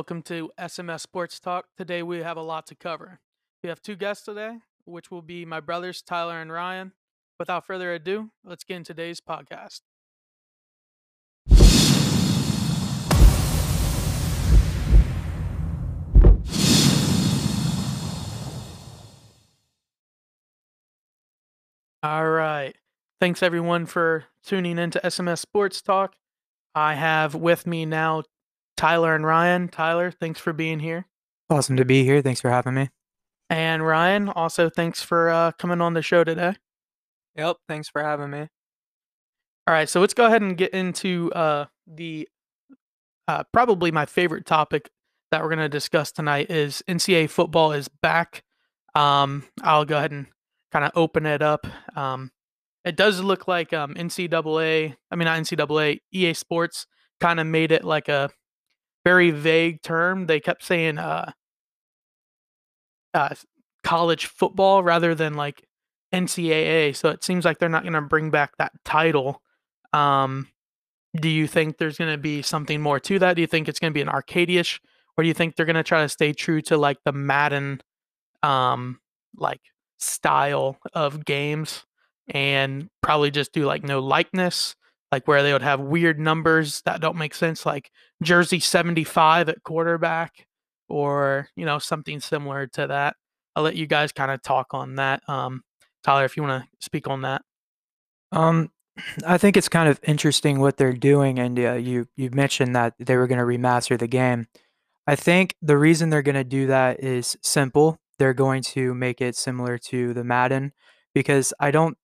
welcome to SMS Sports Talk. Today we have a lot to cover. We have two guests today, which will be my brothers Tyler and Ryan. Without further ado, let's get in today's podcast. All right. Thanks everyone for tuning in to SMS Sports Talk. I have with me now Tyler and Ryan. Tyler, thanks for being here. Awesome to be here. Thanks for having me. And Ryan, also thanks for uh, coming on the show today. Yep, thanks for having me. All right, so let's go ahead and get into uh, the uh, probably my favorite topic that we're going to discuss tonight is NCAA football is back. Um, I'll go ahead and kind of open it up. Um, it does look like um, NCAA, I mean, not NCAA, EA Sports kind of made it like a very vague term. They kept saying uh, uh, college football rather than like NCAA. So it seems like they're not going to bring back that title. Um, do you think there's going to be something more to that? Do you think it's going to be an arcadeish, or do you think they're going to try to stay true to like the Madden, um, like style of games, and probably just do like no likeness, like where they would have weird numbers that don't make sense, like jersey 75 at quarterback, or you know something similar to that. I'll let you guys kind of talk on that. Um, Tyler, if you want to speak on that. Um, I think it's kind of interesting what they're doing, and you you mentioned that they were going to remaster the game. I think the reason they're going to do that is simple. They're going to make it similar to the Madden because I don't.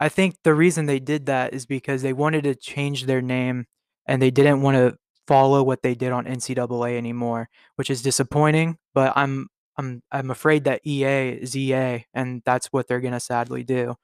I think the reason they did that is because they wanted to change their name and they didn't want to follow what they did on NCAA anymore, which is disappointing. But I'm I'm I'm afraid that EA is EA, and that's what they're gonna sadly do.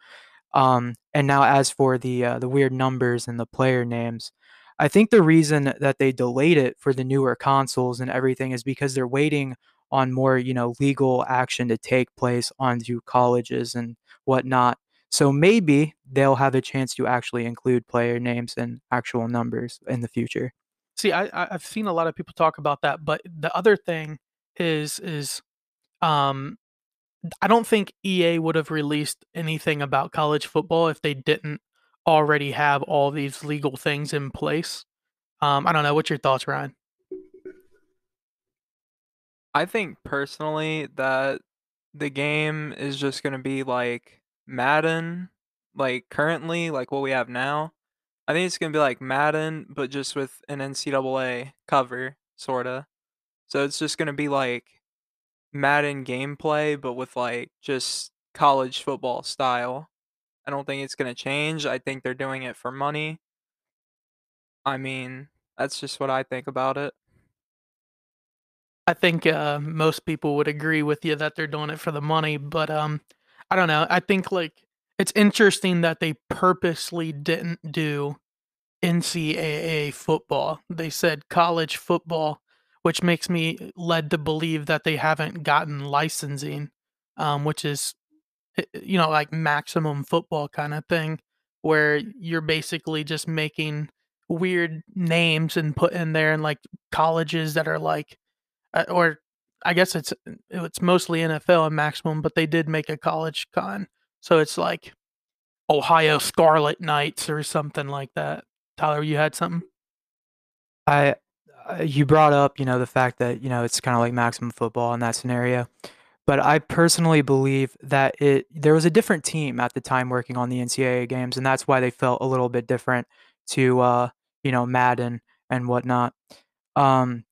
Um, and now, as for the uh, the weird numbers and the player names, I think the reason that they delayed it for the newer consoles and everything is because they're waiting on more, you know, legal action to take place onto colleges and whatnot. So maybe they'll have a chance to actually include player names and actual numbers in the future. See, I I've seen a lot of people talk about that, but the other thing is is um I don't think EA would have released anything about college football if they didn't already have all these legal things in place. Um, I don't know. What's your thoughts, Ryan? I think personally that the game is just going to be like Madden, like currently, like what we have now. I think it's to be like Madden, but just with an NCAA cover, sort of. So it's just to be like Madden gameplay, but with like just college football style. I don't think it's to change. I think they're doing it for money. I mean, that's just what I think about it. I think uh, most people would agree with you that they're doing it for the money, but um, I don't know. I think like it's interesting that they purposely didn't do NCAA football. They said college football which makes me led to believe that they haven't gotten licensing, um, which is, eh, eh, you know, like maximum football kind of thing, where you're basically just making weird names and put in there and like colleges that are like, uh, or I guess it's it's mostly NFL and maximum, but they did make a college con, so it's like Ohio Scarlet Knights or something like that. Tyler, you had something? I uh, you brought up, you know, the fact that, you know, it's kind of like maximum football in that scenario. But I personally believe that it there was a different team at the time working on the NCAA games, and that's why they felt a little bit different to uh, you know, Madden and whatnot. Um,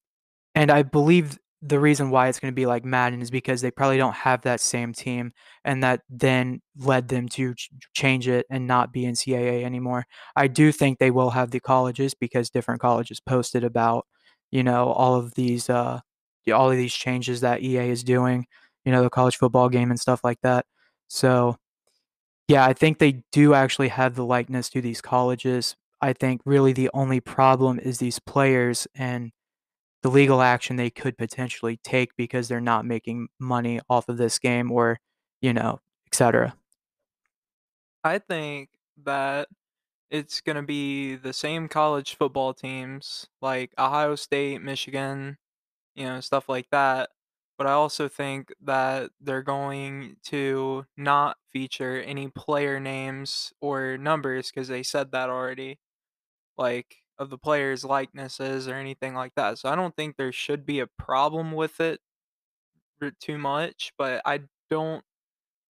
and I believe the reason why it's going to be like Madden is because they probably don't have that same team, and that then led them to ch- change it and not be NCAA anymore. I do think they will have the colleges because different colleges posted about you know, all of these uh all of these changes that EA is doing, you know, the college football game and stuff like that. So yeah, I think they do actually have the likeness to these colleges. I think really the only problem is these players and the legal action they could potentially take because they're not making money off of this game or, you know, etc. I think that it's going to be the same college football teams like Ohio State, Michigan, you know, stuff like that. But I also think that they're going to not feature any player names or numbers because they said that already, like of the players' likenesses or anything like that. So I don't think there should be a problem with it too much, but I don't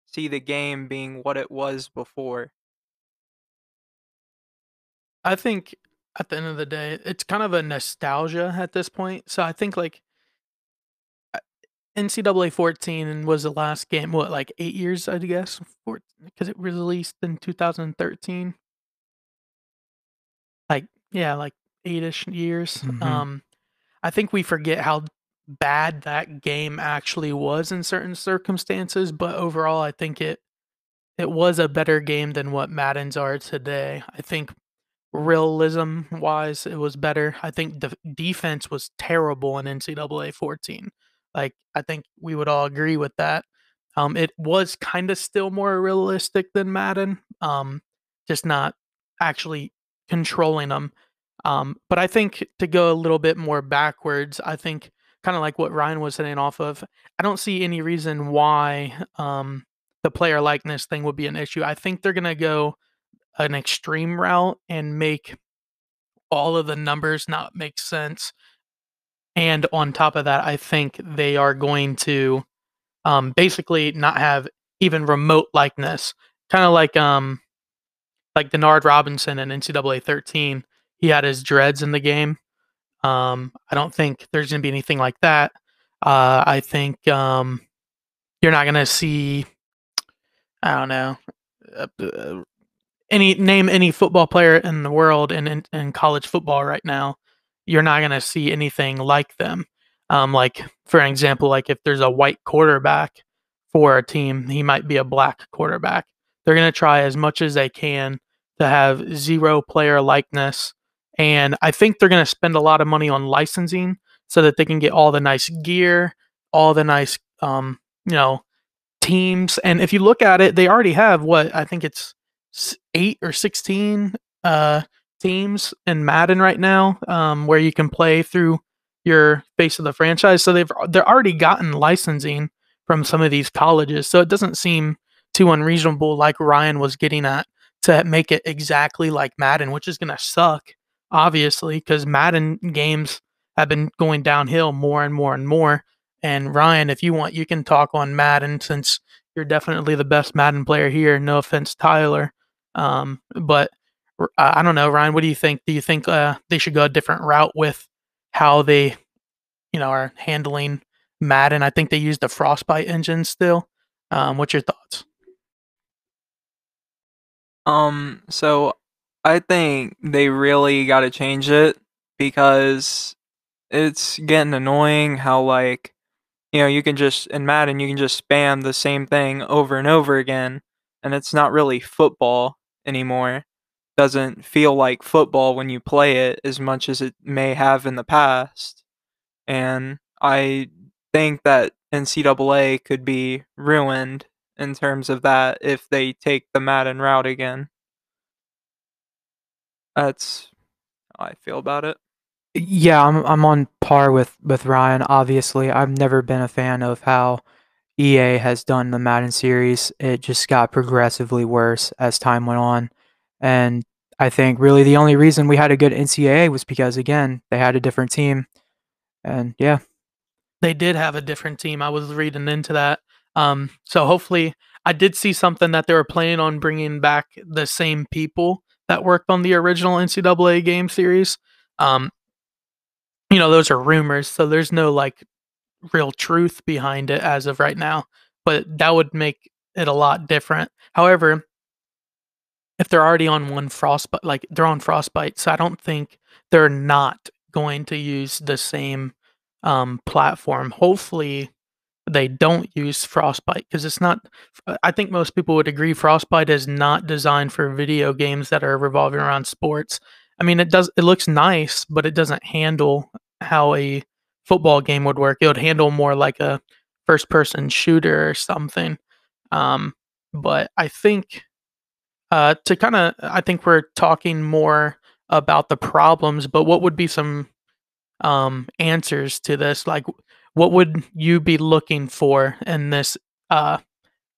see the game being what it was before. I think at the end of the day, it's kind of a nostalgia at this point. So I think like NCAA 14 was the last game, what, like eight years, I guess, because it was released in 2013. Yeah, like eight-ish years. Mhm. Um, I think we forget how bad that game actually was in certain circumstances, but overall, I think it it was a better game than what Maddens are today. I think realism wise, it was better. I think the defense was terrible in NCAA 14. Like, I think we would all agree with that. Um, it was kind of still more realistic than Madden, um, just not actually controlling them. Um, but I think to go a little bit more backwards, I think kind of like what Ryan was hitting off of, I don't see any reason why um, the player likeness thing would be an issue. I think they're going to go an extreme route and make all of the numbers not make sense. And on top of that, I think they are going to um, basically not have even remote likeness. Kind of like um, like Denard Robinson in NCAA 13. He had his dreads in the game. Um, I don't think there's going to be anything like that. Uh, I think um, you're not going to see. I don't know. Uh, uh, any name any football player in the world in, in, in college football right now, you're not going to see anything like them. Um, like for example, like if there's a white quarterback for a team, he might be a black quarterback. They're going to try as much as they can to have zero player likeness, and I think they're going to spend a lot of money on licensing so that they can get all the nice gear, all the nice, um, you know, teams. And if you look at it, they already have what I think it's eight or 16 uh, teams in Madden right now, um, where you can play through your face of the franchise. So they've they're already gotten licensing from some of these colleges. So it doesn't seem too unreasonable, like Ryan was getting at, to make it exactly like Madden, which is going to suck, obviously, because Madden games have been going downhill more and more and more. And Ryan, if you want, you can talk on Madden since you're definitely the best Madden player here. No offense, Tyler. Um, but uh, I don't know, Ryan. What do you think? Do you think uh, they should go a different route with how they, you know, are handling Madden? I think they use the Frostbite engine still. Um, what's your thoughts? Um, so I think they really got to change it because it's getting annoying how like you know, you can just in Madden you can just spam the same thing over and over again and it's not really football anymore. Doesn't feel like football when you play it as much as it may have in the past. And I think that NCAA could be ruined in terms of that if they take the Madden route again. That's how I feel about it. Yeah, I'm I'm on par with with Ryan. Obviously, I've never been a fan of how EA has done the Madden series. It just got progressively worse as time went on. And I think really the only reason we had a good NCAA was because again, they had a different team. And yeah. They did have a different team. I was reading into that. Um, so hopefully I did see something that they were planning on bringing back the same people that worked on the original NCAA game series. Um, you know, those are rumors, so there's no like real truth behind it as of right now, but that would make it a lot different. However, if they're already on one frostbite, like they're on frostbite, so I don't think they're not going to use the same um, platform. Hopefully, they don't use frostbite because it's not. I think most people would agree frostbite is not designed for video games that are revolving around sports. I mean, it does. It looks nice, but it doesn't handle how a football game would work. It would handle more like a first person shooter or something. Um, but I think uh, to kind of, I think we're talking more about the problems, but what would be some um, answers to this. Like, what would you be looking for in this uh,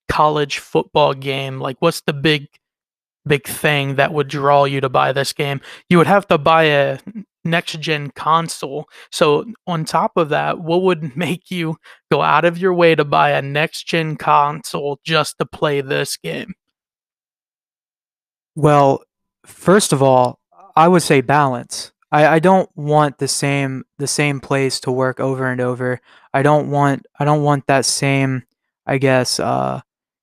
college football game? Like, what's the big, big thing that would draw you to buy this game? You would have to buy a next gen console. So, on top of that, what would make you go out of your way to buy a next gen console just to play this game? Well, first of all, I would say balance. I, I don't want the same the same place to work over and over. I don't want I don't want that same I guess uh,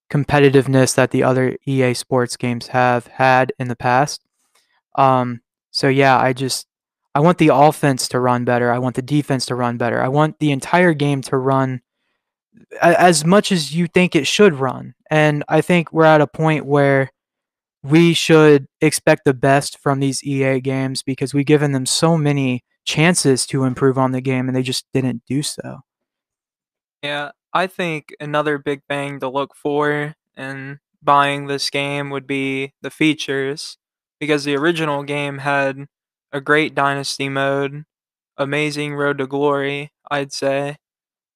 competitiveness that the other EA Sports games have had in the past. Um, so yeah, I just I want the offense to run better. I want the defense to run better. I want the entire game to run as much as you think it should run. And I think we're at a point where we should expect the best from these EA games because we've given them so many chances to improve on the game and they just didn't do so. Yeah, I think another big thing to look for in buying this game would be the features because the original game had a great dynasty mode, amazing road to glory, I'd say,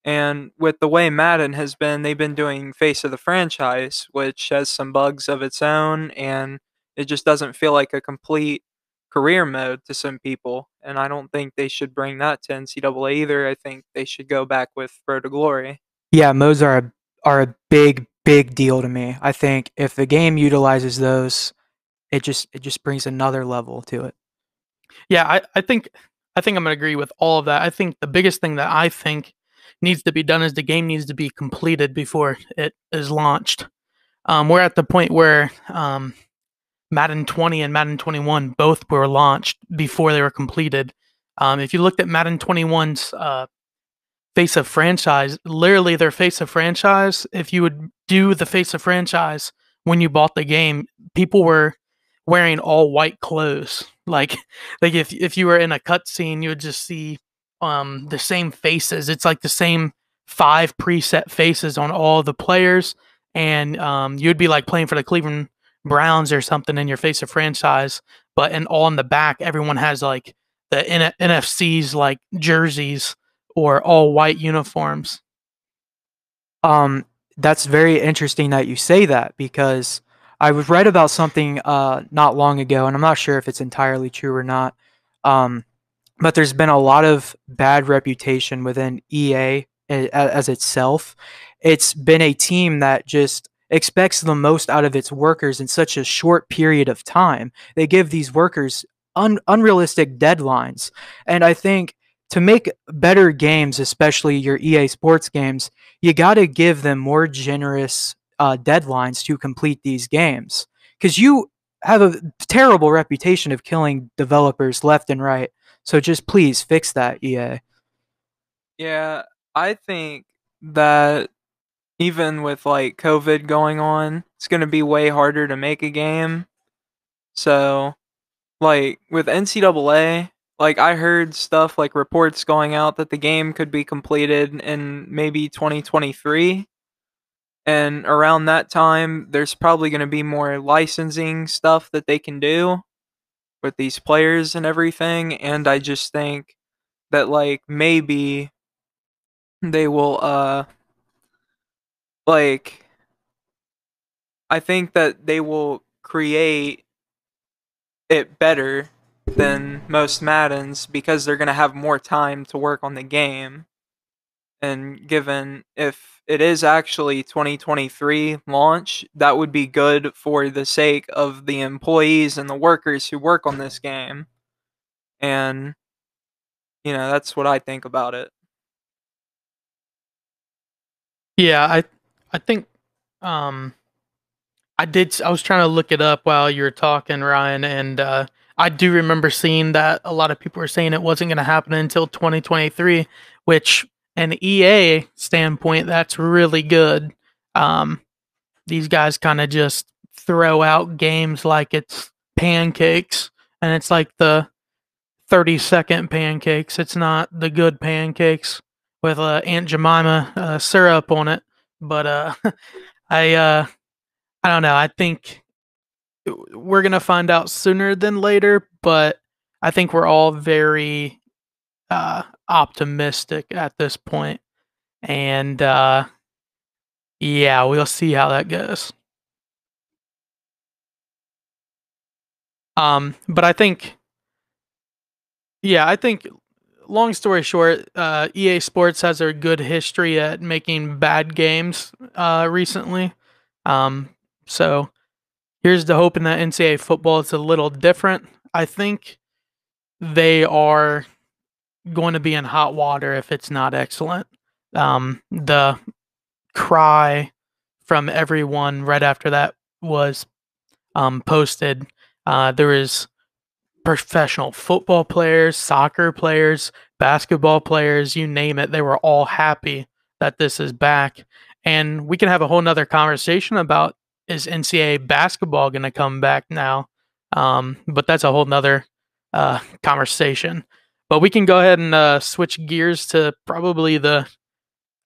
and with the way Madden has been, they've been doing face of the franchise, which has some bugs of its own, and it just doesn't feel like a complete career mode to some people. And I don't think they should bring that to NCAA either. I think they should go back with Road to Glory. Yeah, modes are a, are a big, big deal to me. I think if the game utilizes those, it just it just brings another level to it. Yeah, I, I think I think I'm gonna agree with all of that. I think the biggest thing that I think needs to be done is the game needs to be completed before it is launched. Um, we're at the point where um, Madden 20 and Madden 21 both were launched before they were completed. Um, if you looked at Madden 21's uh, face of franchise, literally their face of franchise, if you would do the face of franchise when you bought the game, people were wearing all white clothes. Like, like if if you were in a cutscene, you would just see um the same faces. It's like the same five preset faces on all the players, and um you'd be like playing for the Cleveland Browns or something in your face of franchise, but and all in the back, everyone has like the N- NFC's like jerseys or all white uniforms. Um, that's very interesting that you say that because I was read about something uh not long ago, and I'm not sure if it's entirely true or not. Um, but there's been a lot of bad reputation within EA as itself. It's been a team that just expects the most out of its workers in such a short period of time. They give these workers un- unrealistic deadlines. And I think to make better games, especially your EA Sports games, you got to give them more generous uh, deadlines to complete these games. Because you have a terrible reputation of killing developers left and right. So just please fix that, EA. Yeah, I think that even with like COVID going on, it's going to be way harder to make a game. So, like with NCAA, like I heard stuff like reports going out that the game could be completed in maybe 2023. And around that time, there's probably going to be more licensing stuff that they can do with these players and everything and I just think that like maybe they will uh like I think that they will create it better than most Maddens because they're going to have more time to work on the game. And given if it is actually 2023 launch, that would be good for the sake of the employees and the workers who work on this game. And you know, that's what I think about it. Yeah, I I think um I did I was trying to look it up while you were talking Ryan and uh I do remember seeing that a lot of people were saying it wasn't going to happen until 2023, which an EA standpoint, that's really good. Um, these guys kind of just throw out games like it's pancakes, and it's like the 30 second pancakes. It's not the good pancakes with uh, Aunt Jemima uh, syrup on it. But uh, I uh, I don't know. I think we're gonna find out sooner than later. But I think we're all very uh, optimistic at this point, and uh, yeah, we'll see how that goes. Um, but I think, yeah, I think. Long story short, uh, EA Sports has a good history at making bad games uh, recently. Um, so here's the hope in that NCAA football is a little different. I think they are going to be in hot water if it's not excellent. Um, the cry from everyone right after that was um, posted. Uh, there is professional football players, soccer players, basketball players, you name it. They were all happy that this is back. And we can have a whole nother conversation about is NCAA basketball going to come back now? Um, but that's a whole nother uh, conversation. But we can go ahead and uh, switch gears to probably the,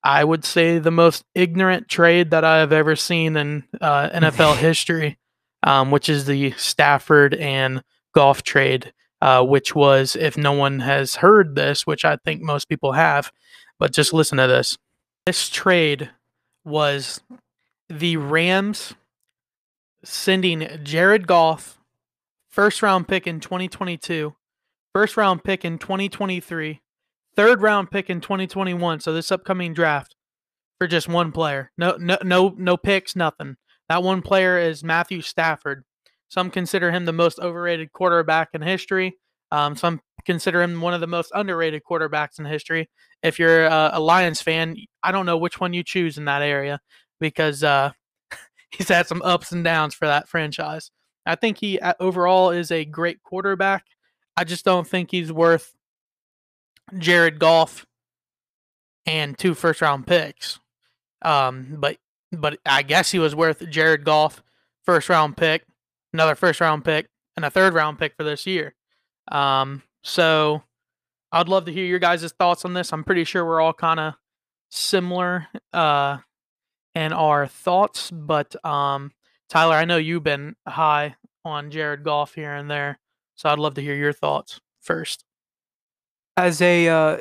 I would say, the most ignorant trade that I have ever seen in uh, NFL history, um, which is the Stafford and Goff trade, uh, which was, if no one has heard this, which I think most people have, but just listen to this. This trade was the Rams sending Jared Goff, first round pick in 2022, first round pick in 2023, third round pick in 2021. So this upcoming draft for just one player. No, no, no, no picks, nothing. That one player is Matthew Stafford. Some consider him the most overrated quarterback in history. Um, some consider him one of the most underrated quarterbacks in history. If you're a, a Lions fan, I don't know which one you choose in that area because uh, he's had some ups and downs for that franchise. I think he overall is a great quarterback. I just don't think he's worth Jared Goff and two first round picks. Um, but but I guess he was worth Jared Goff first round pick, another first round pick, and a third round pick for this year. Um, so I'd love to hear your guys' thoughts on this. I'm pretty sure we're all kind of similar uh and our thoughts. But um, Tyler, I know you've been high on Jared Goff here and there, so I'd love to hear your thoughts first. As a uh,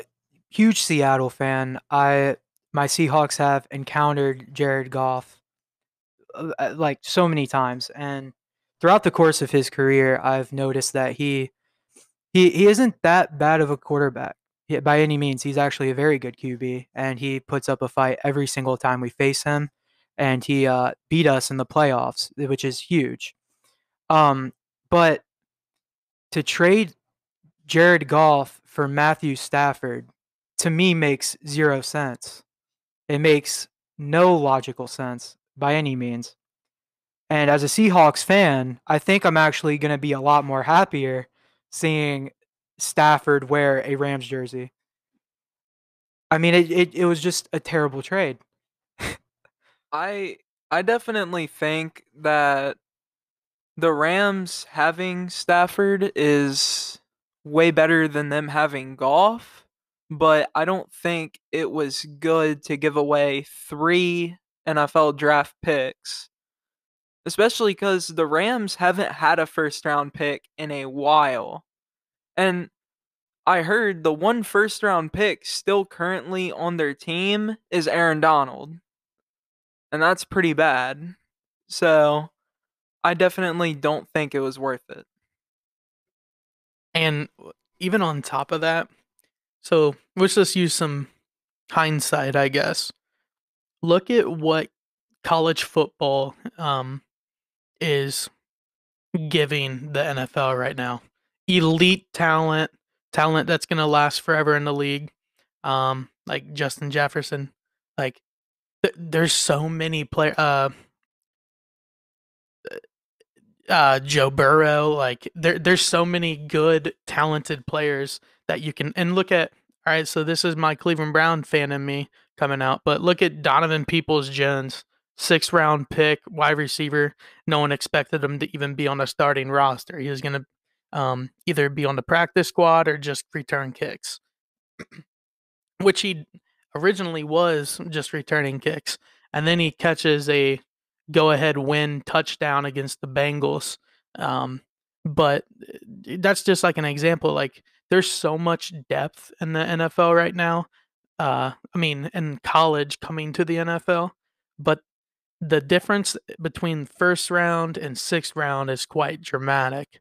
huge Seattle fan, I my Seahawks have encountered Jared Goff uh, uh, like so many times, and throughout the course of his career, I've noticed that he he he isn't that bad of a quarterback by any means. He's actually a very good QB, and he puts up a fight every single time we face him. And he uh, beat us in the playoffs, which is huge. Um, but to trade Jared Goff for Matthew Stafford to me makes zero sense. It makes no logical sense by any means. And as a Seahawks fan, I think I'm actually going to be a lot more happier seeing Stafford wear a Rams jersey. I mean, it, it, it was just a terrible trade. I I definitely think that the Rams having Stafford is way better than them having Goff, but I don't think it was good to give away three NFL draft picks. Especially because the Rams haven't had a first round pick in a while. And I heard the one first round pick still currently on their team is Aaron Donald. And that's pretty bad. So I definitely don't think it was worth it. And even on top of that, so let's just use some hindsight, I guess. Look at what college football um, is giving the NFL right now elite talent, talent that's going to last forever in the league. Um, like Justin Jefferson, like th- there's so many players. Uh, uh, Joe Burrow, like there, there's so many good, talented players that you can. And look at, all right, so this is my Cleveland Brown fan in me coming out, but look at Donovan Peoples Jones, sixth round pick, wide receiver. No one expected him to even be on a starting roster. He was going to um, either be on the practice squad or just return kicks, which he originally was just returning kicks. And then he catches a go ahead win touchdown against the Bengals. Um, but eh, that's just like an example. Like there's so much depth in the NFL right now. Uh, I mean, in college coming to the NFL, but the difference between first round and sixth round is quite dramatic.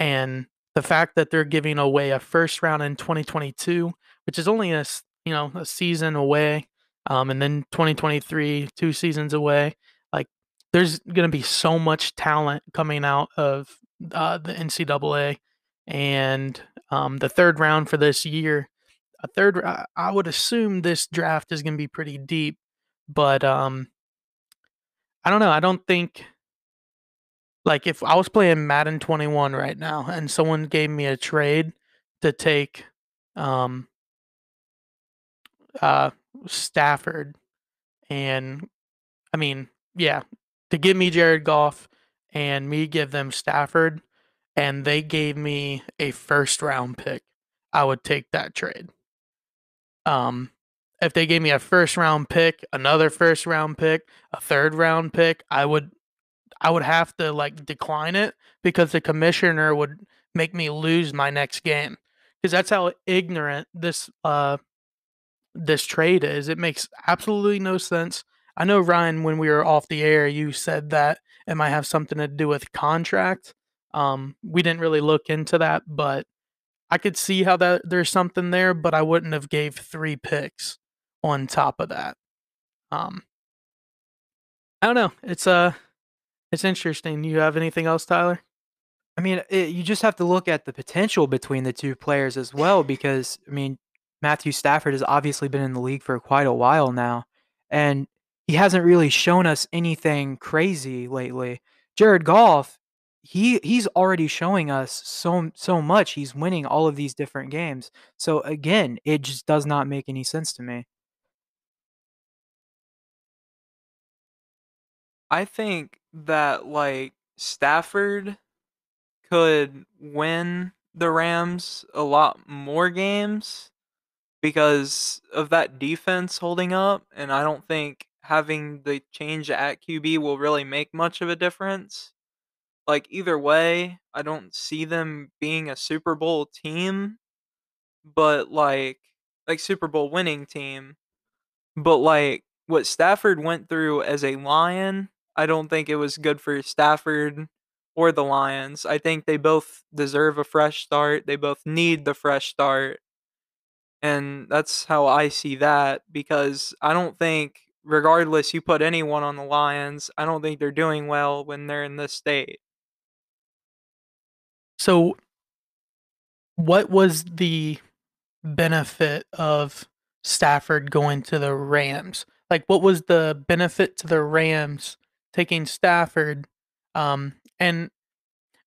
And the fact that they're giving away a first round in 2022, which is only a you know a season away, um, and then 2023, two seasons away, there's going to be so much talent coming out of uh, the NCAA, and um, the third round for this year, a third, I would assume this draft is going to be pretty deep, but um, I don't know. I don't think like if I was playing Madden 21 right now and someone gave me a trade to take um uh Stafford and I mean, yeah, to give me Jared Goff and me give them Stafford and they gave me a first round pick, I would take that trade. Um if they gave me a first round pick, another first round pick, a third round pick, I would I would have to like decline it because the commissioner would make me lose my next game. Because that's how ignorant this uh this trade is. It makes absolutely no sense. I know Ryan, when we were off the air, you said that it might have something to do with contract. Um, we didn't really look into that, but I could see how that there's something there, but I wouldn't have gave three picks on top of that. Um, I don't know. It's uh it's interesting. You have anything else, Tyler? I mean, it, you just have to look at the potential between the two players as well, because I mean, Matthew Stafford has obviously been in the league for quite a while now, and he hasn't really shown us anything crazy lately. Jared Goff, he he's already showing us so so much. He's winning all of these different games. So again, it just does not make any sense to me. I think that like Stafford could win the Rams a lot more games because of that defense holding up and I don't think having the change at QB will really make much of a difference. Like either way, I don't see them being a Super Bowl team, but like like Super Bowl winning team. But like what Stafford went through as a Lion I don't think it was good for Stafford or the Lions. I think they both deserve a fresh start. They both need the fresh start. And that's how I see that because I don't think, regardless, you put anyone on the Lions, I don't think they're doing well when they're in this state. So, what was the benefit of Stafford going to the Rams? Like, what was the benefit to the Rams taking Stafford. Um, and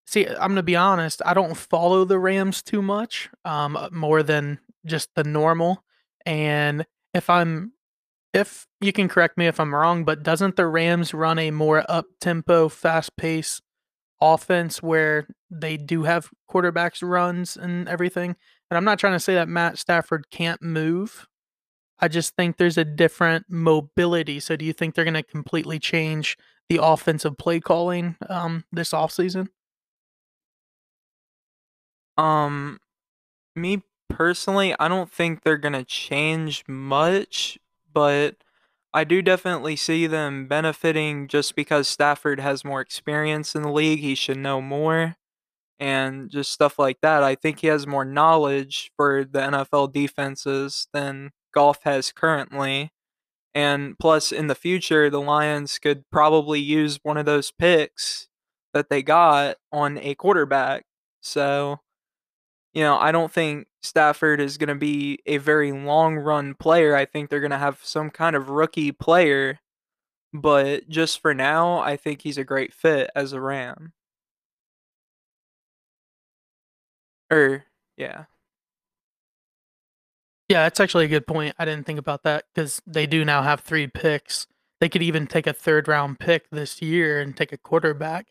see, I'm gonna be honest, I don't follow the Rams too much, um, more than just the normal. And if I'm, if you can correct me if I'm wrong, but doesn't the Rams run a more up tempo, fast pace offense where they do have quarterbacks runs and everything? And I'm not trying to say that Matt Stafford can't move. I just think there's a different mobility. So do you think they're going to completely change the offensive play calling um, this offseason? Um, me personally, I don't think they're gonna change much, but I do definitely see them benefiting just because Stafford has more experience in the league. He should know more and just stuff like that. I think he has more knowledge for the NFL defenses than Goff has currently. And plus, in the future, the Lions could probably use one of those picks that they got on a quarterback. So, you know, I don't think Stafford is going to be a very long run player. I think they're going to have some kind of rookie player. But just for now, I think he's a great fit as a Ram. Or, er, yeah. Yeah, that's actually a good point. I didn't think about that because they do now have three picks. They could even take a third round pick this year and take a quarterback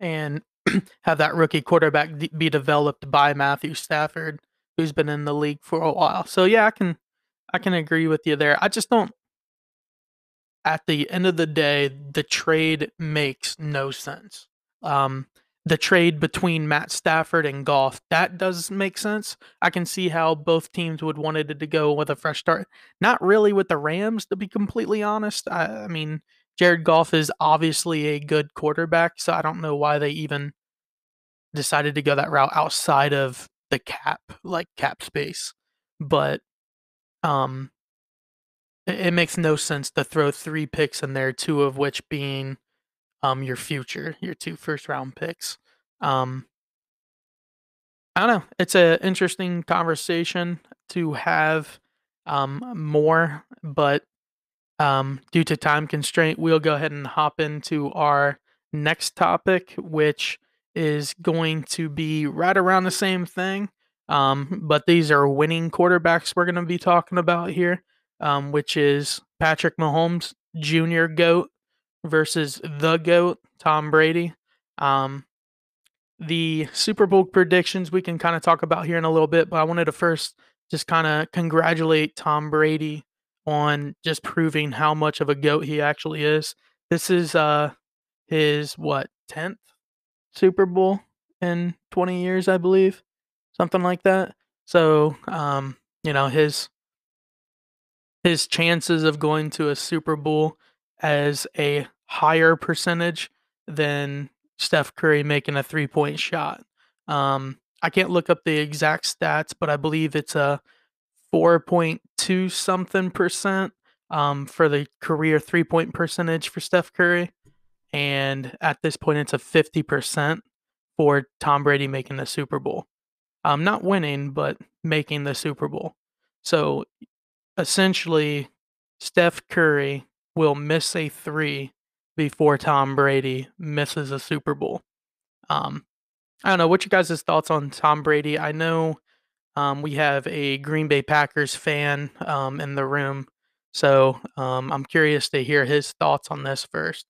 and have that rookie quarterback be developed by Matthew Stafford, who's been in the league for a while. So yeah, I can I can agree with you there. I just don't at the end of the day, the trade makes no sense. Um, the trade between Matt Stafford and Goff, that does make sense. I can see how both teams would wanted it to go with a fresh start. Not really with the Rams, to be completely honest. I, I mean, Jared Goff is obviously a good quarterback, so I don't know why they even decided to go that route outside of the cap, like cap space. But um it, it makes no sense to throw three picks in there, two of which being um your future, your two first round picks. Um I don't know. It's an interesting conversation to have um more, but um due to time constraint, we'll go ahead and hop into our next topic, which is going to be right around the same thing. Um, but these are winning quarterbacks we're going to be talking about here, um, which is Patrick Mahomes, Junior Goat versus the Goat, Tom Brady. Um, the Super Bowl predictions we can kind of talk about here in a little bit, but I wanted to first just kind of congratulate Tom Brady on just proving how much of a goat he actually is. This is uh his what 10th Super Bowl in 20 years, I believe, something like that. So, um, you know, his his chances of going to a Super Bowl as a higher percentage than Steph Curry making a three point shot. Um, I can't look up the exact stats, but I believe it's a 4.2 something percent um, for the career three point percentage for Steph Curry and at this point it's a 50% for Tom Brady making the Super Bowl. Um not winning, but making the Super Bowl. So essentially Steph Curry will miss a 3 before Tom Brady misses a Super Bowl. Um I don't know what you guys' thoughts on Tom Brady. I know um, we have a Green Bay Packers fan um, in the room, so um, I'm curious to hear his thoughts on this first.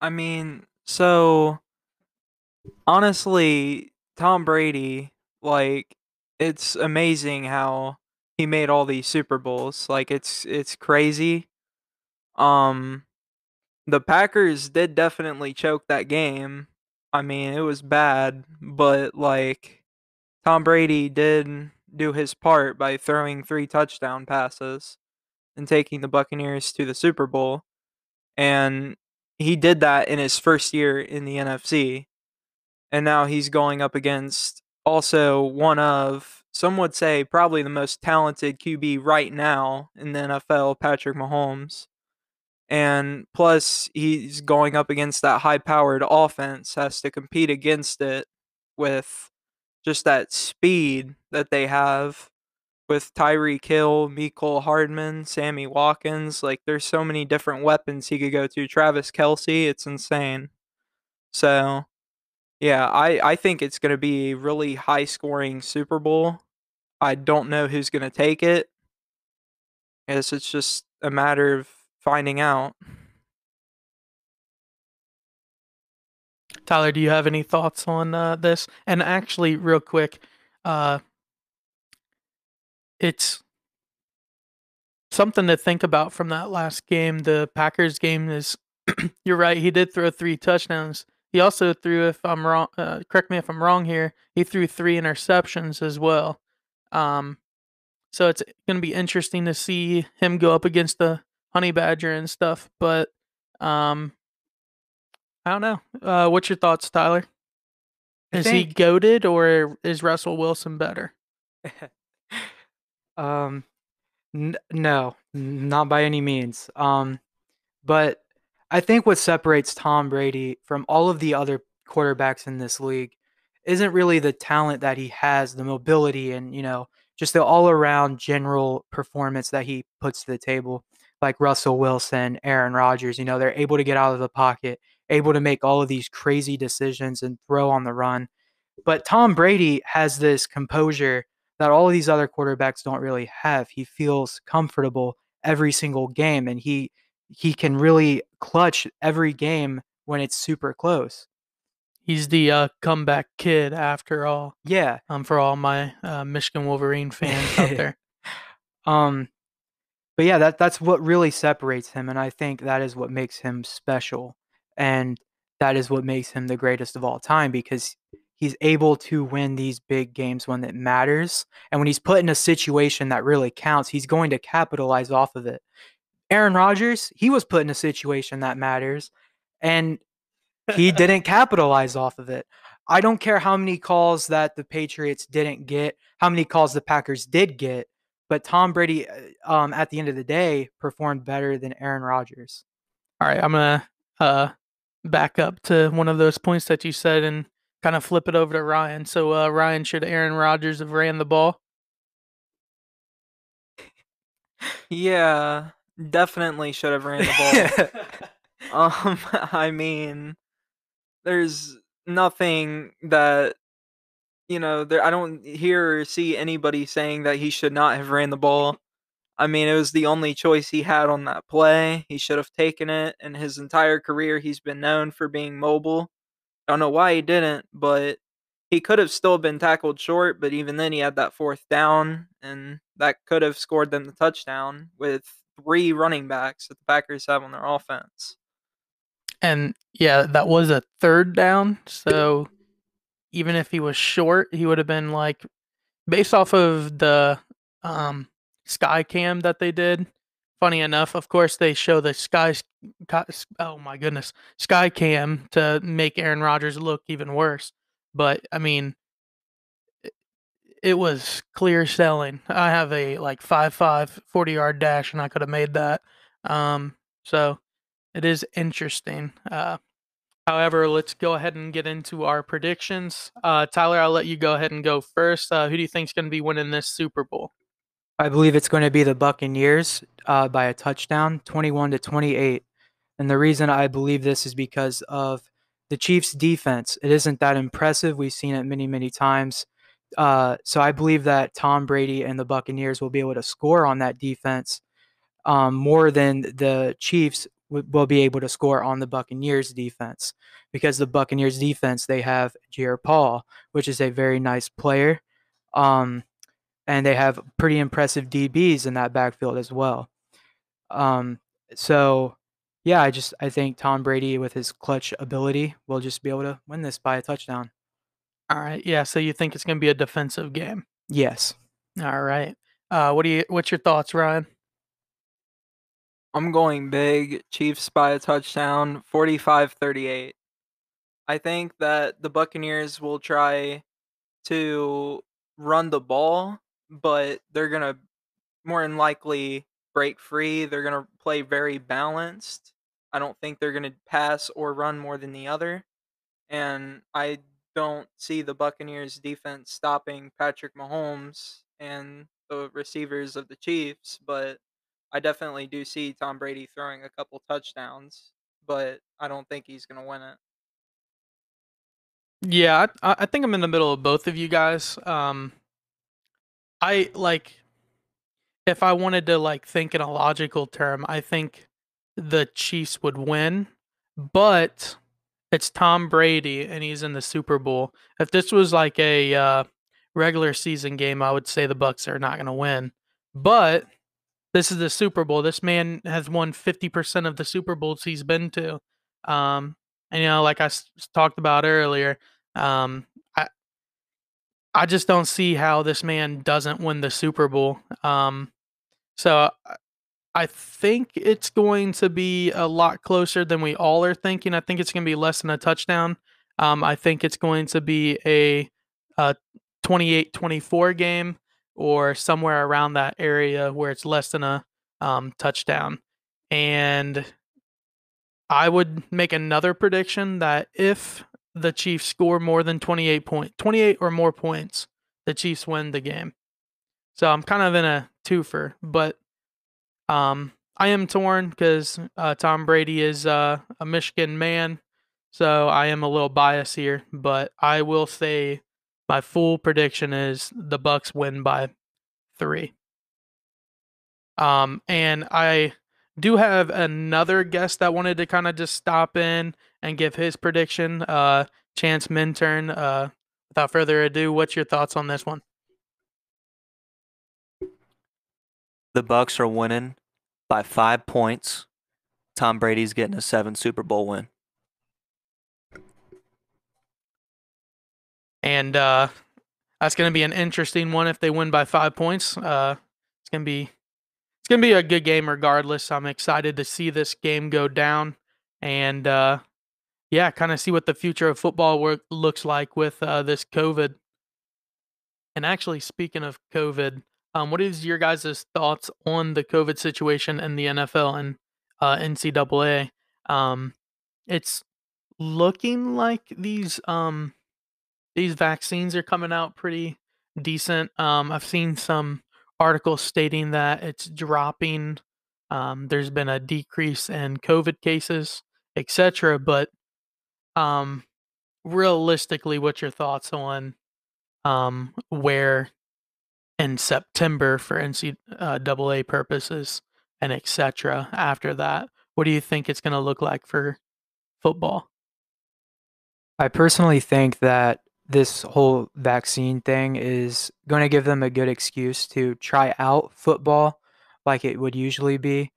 I mean, so honestly, Tom Brady, like, it's amazing how he made all these Super Bowls. Like, it's it's crazy. Um, the Packers did definitely choke that game. I mean, it was bad, but like, Tom Brady did do his part by throwing three touchdown passes and taking the Buccaneers to the Super Bowl. And he did that in his first year in the NFC. And now he's going up against also one of, some would say, probably the most talented QB right now in the NFL, Patrick Mahomes. And plus, he's going up against that high powered offense, has to compete against it with just that speed that they have with Tyreek Hill, Mecole Hardman, Sammy Watkins. Like, there's so many different weapons he could go to. Travis Kelce, it's insane. So, yeah, I, I think it's going to be a really high scoring Super Bowl. I don't know who's going to take it. I guess it's just a matter of finding out. Tyler, do you have any thoughts on uh, this? And actually, real quick, uh, it's something to think about from that last game. The Packers game is, you're right, he did throw three touchdowns. He also threw, if I'm wrong, uh, correct me if I'm wrong here, he threw three interceptions as well. Um, so it's going to be interesting to see him go up against the honey badger and stuff. But um, I don't know. Uh, what's your thoughts, Tyler? Is think... he goaded or is Russell Wilson better? Um, n- no, not by any means. Um, but I think what separates Tom Brady from all of the other quarterbacks in this league isn't really the talent that he has, the mobility, and you know, just the all-around general performance that he puts to the table. Like Russell Wilson, Aaron Rodgers, you know, they're able to get out of the pocket, able to make all of these crazy decisions and throw on the run. But Tom Brady has this composure that all of these other quarterbacks don't really have. He feels comfortable every single game and he he can really clutch every game when it's super close. He's the uh, comeback kid after all. Yeah. Um for all my uh, Michigan Wolverine fans out there. Um but yeah, that that's what really separates him and I think that is what makes him special. and that is what makes him the greatest of all time because he's able to win these big games when it matters. And when he's put in a situation that really counts, he's going to capitalize off of it. Aaron Rodgers, he was put in a situation that matters and he didn't capitalize off of it. I don't care how many calls that the Patriots didn't get, how many calls the Packers did get, but Tom Brady, uh, um, at the end of the day, performed better than Aaron Rodgers. All right, I'm gonna uh, back up to one of those points that you said and kind of flip it over to Ryan. So, uh, Ryan, should Aaron Rodgers have ran the ball? Yeah, definitely should have ran the ball. um, I mean, there's nothing that you know. There, I don't hear or see anybody saying that he should not have ran the ball. I mean, it was the only choice he had on that play. He should have taken it. In his entire career, he's been known for being mobile. I don't know why he didn't, but he could have still been tackled short. But even then, he had that fourth down, and that could have scored them the touchdown with three running backs that the Packers have on their offense. And yeah, that was a third down. So even if he was short, he would have been like, based off of the um, sky cam that they did. Funny enough, of course, they show the sky. Oh my goodness, sky cam to make Aaron Rodgers look even worse. But I mean, it was clear selling. I have a like 5'5", 40 yard dash, and I could have made that. Um, so it is interesting. Uh, however, let's go ahead and get into our predictions. Uh, Tyler, I'll let you go ahead and go first. Uh, who do you think is going to be winning this Super Bowl? I believe it's going to be the Buccaneers uh, by a touchdown, 21 to 28. And the reason I believe this is because of the Chiefs' defense. It isn't that impressive. We've seen it many, many times. Uh, so I believe that Tom Brady and the Buccaneers will be able to score on that defense um, more than the Chiefs will be able to score on the Buccaneers defense because the Buccaneers defense they have Jared Paul, which is a very nice player. Um, and they have pretty impressive DBs in that backfield as well. Um, so yeah, I just I think Tom Brady with his clutch ability will just be able to win this by a touchdown. All right. Yeah. So you think it's going to be a defensive game? Yes. All right. Uh, what do you? What's your thoughts, Ryan? I'm going big. Chiefs by a touchdown, 45-38. I think that the Buccaneers will try to run the ball, but they're going to more than likely break free. They're going to play very balanced. I don't think they're going to pass or run more than the other. And I don't see the Buccaneers defense stopping Patrick Mahomes and the receivers of the Chiefs, but I definitely do see Tom Brady throwing a couple touchdowns, but I don't think he's going to win it. Yeah, I, I, think I'm in the middle of both of you guys. Um, I like if I wanted to like think in a logical term, I think the Chiefs would win, but it's Tom Brady and he's in the Super Bowl. If this was like a uh, regular season game, I would say the Bucks are not going to win. But this is the Super Bowl. This man has won 50% of the Super Bowls he's been to. Um, and you know, like I s- talked about earlier, um, I I just don't see how this man doesn't win the Super Bowl. Um, so I think it's going to be a lot closer than we all are thinking. I think it's going to be less than a touchdown. Um, I think it's going to be a, a 28-24 game or somewhere around that area where it's less than a um, touchdown. And I would make another prediction that if the Chiefs score more than 28 point, 28 or more points, the Chiefs win the game. So I'm kind of in a twofer, but um, I am torn because uh, Tom Brady is uh, a Michigan man, so I am a little biased here. But I will say my full prediction is the Bucks win by three. Um, and I do have another guest that wanted to kind of just stop in and give his prediction. Uh, Chance Minturn. Uh, without further ado, what's your thoughts on this one? The Bucks are winning by five points. Tom Brady's getting a seven Super Bowl win. And uh, that's going to be an interesting one if they win by five points. Uh, it's going to be it's going to be a good game regardless. I'm excited to see this game go down, and uh, yeah, kind of see what the future of football work looks like with uh, this COVID. And actually, speaking of COVID, um, what is your guys' thoughts on the COVID situation in the NFL and uh, NCAA? Um, it's looking like these um, these vaccines are coming out pretty decent. Um, I've seen some articles stating that it's dropping. Um, there's been a decrease in COVID cases, etc. But um, realistically, what's your thoughts on um, where in September for NCAA uh, purposes and etc. After that, what do you think it's going to look like for football? I personally think that this whole vaccine thing is going to give them a good excuse to try out football like it would usually be,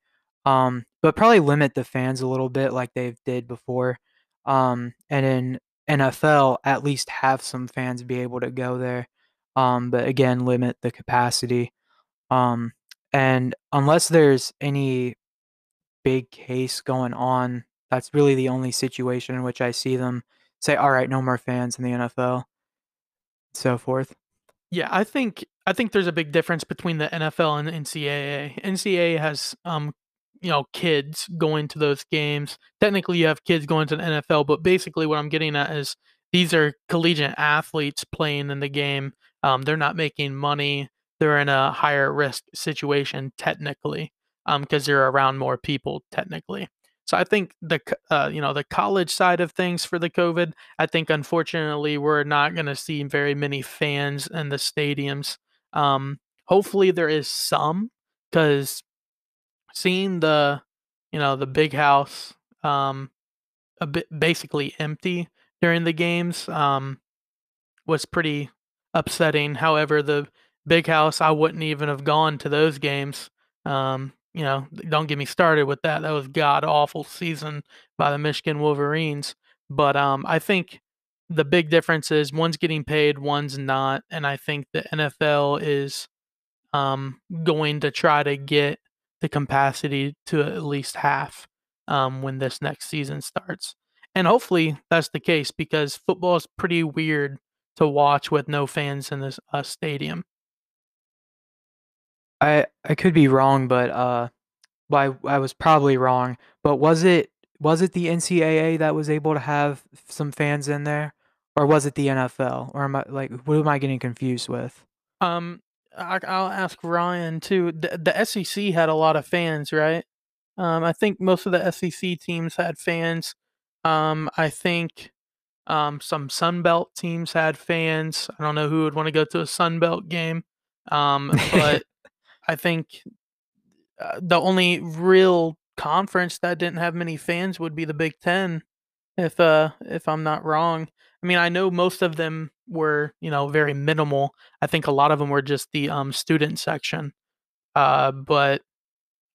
um, but probably limit the fans a little bit like they did before. Um, and in NFL, at least have some fans be able to go there um, but again, limit the capacity. Um, and unless there's any big case going on, that's really the only situation in which I see them say, "All right, no more fans in the NFL," so forth. Yeah, I think I think there's a big difference between the NFL and the NCAA. NCAA has um you know kids going to those games. Technically, you have kids going to the NFL, but basically, what I'm getting at is these are collegiate athletes playing in the game. Um, they're not making money. They're in a higher risk situation technically because um, they're around more people technically. So I think the uh, you know the college side of things for the COVID, I think unfortunately we're not going to see very many fans in the stadiums. Um, hopefully there is some because seeing the you know the big house um, a bit basically empty during the games um, was pretty upsetting. However, the big house, I wouldn't even have gone to those games. Um, you know, don't get me started with that. That was god awful season by the Michigan Wolverines. But um, I think the big difference is one's getting paid, one's not, and I think the NFL is um, going to try to get the capacity to at least half um, when this next season starts. And hopefully that's the case because football is pretty weird to watch with no fans in this uh, stadium. I I could be wrong, but uh, I I was probably wrong. But was it was it the NCAA that was able to have some fans in there, or was it the NFL? Or am I like what am I getting confused with? Um, I, will ask Ryan too. The, the SEC had a lot of fans, right? Um, I think most of the SEC teams had fans. Um, I think um, some Sunbelt teams had fans. I don't know who would want to go to a Sunbelt game, um, but I think uh, the only real conference that didn't have many fans would be the Big Ten, if uh, if I'm not wrong. I mean, I know most of them were you know very minimal. I think a lot of them were just the um, student section, uh, but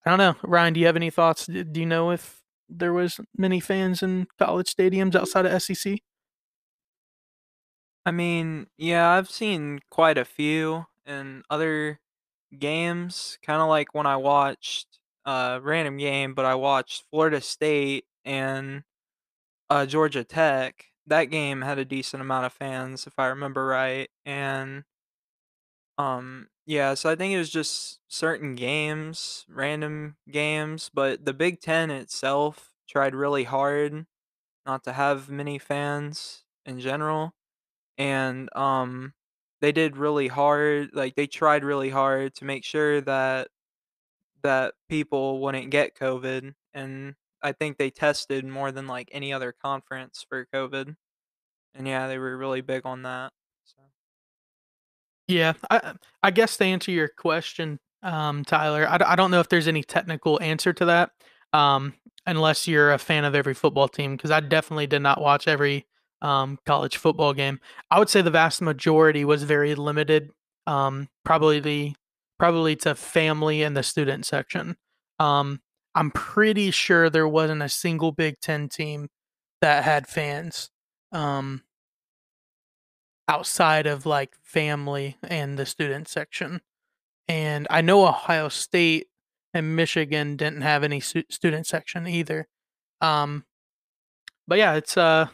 I don't know. Ryan, do you have any thoughts? Do you know if there was many fans in college stadiums outside of SEC? I mean, yeah, I've seen quite a few in other games, kind of like when I watched a uh, random game, but I watched Florida State and uh, Georgia Tech. That game had a decent amount of fans, if I remember right, and um, yeah, so I think it was just certain games, random games, but the Big Ten itself tried really hard not to have many fans in general and um they did really hard like they tried really hard to make sure that that people wouldn't get covid and i think they tested more than like any other conference for covid and yeah they were really big on that so. yeah i i guess to answer your question um tyler I, I don't know if there's any technical answer to that um unless you're a fan of every football team because i definitely did not watch every um, college football game. I would say the vast majority was very limited. Um, probably the probably to family and the student section. Um, I'm pretty sure there wasn't a single Big Ten team that had fans. Um, outside of like family and the student section. And I know Ohio State and Michigan didn't have any stu- student section either. Um, but yeah, it's uh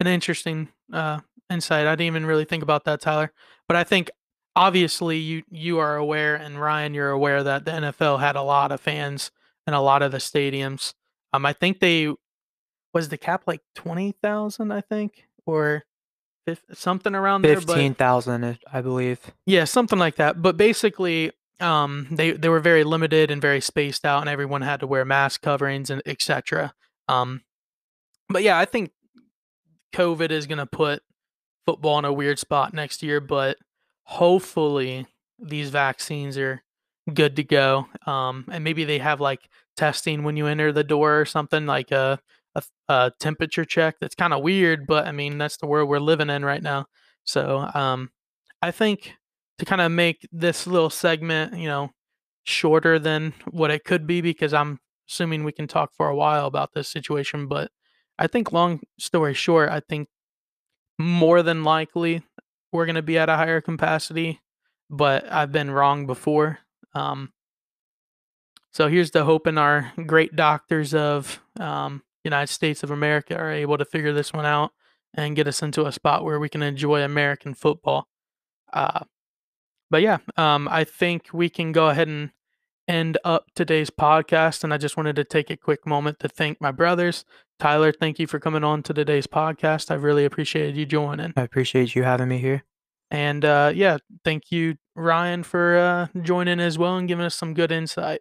an interesting uh insight. I didn't even really think about that, Tyler. But I think obviously you you are aware and Ryan you're aware that the NFL had a lot of fans in a lot of the stadiums. Um I think they was the cap like 20,000 I think or something around there but Fifteen thousand, I believe. yeah, something like that. But basically um they they were very limited and very spaced out and everyone had to wear mask coverings and etc. Um but yeah, I think COVID is going to put football in a weird spot next year, but hopefully these vaccines are good to go. Um, and maybe they have like testing when you enter the door or something like a a, a temperature check. That's kind of weird, but I mean that's the world we're living in right now. So um, I think to kind of make this little segment, you know, shorter than what it could be because I'm assuming we can talk for a while about this situation, but I think long story short, I think more than likely we're going to be at a higher capacity, but I've been wrong before. Um, so here's the hoping our great doctors of um, United States of America are able to figure this one out and get us into a spot where we can enjoy American football. Uh, but yeah, um, I think we can go ahead and end up today's podcast. And I just wanted to take a quick moment to thank my brothers. Tyler, thank you for coming on to today's podcast. I really appreciated you joining. I appreciate you having me here. And uh, yeah, thank you, Ryan, for uh, joining as well and giving us some good insight.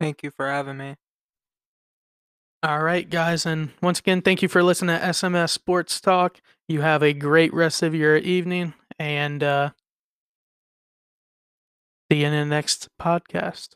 Thank you for having me. All right, guys. And once again, thank you for listening to SMS Sports Talk. You have a great rest of your evening and uh, See you in the next podcast.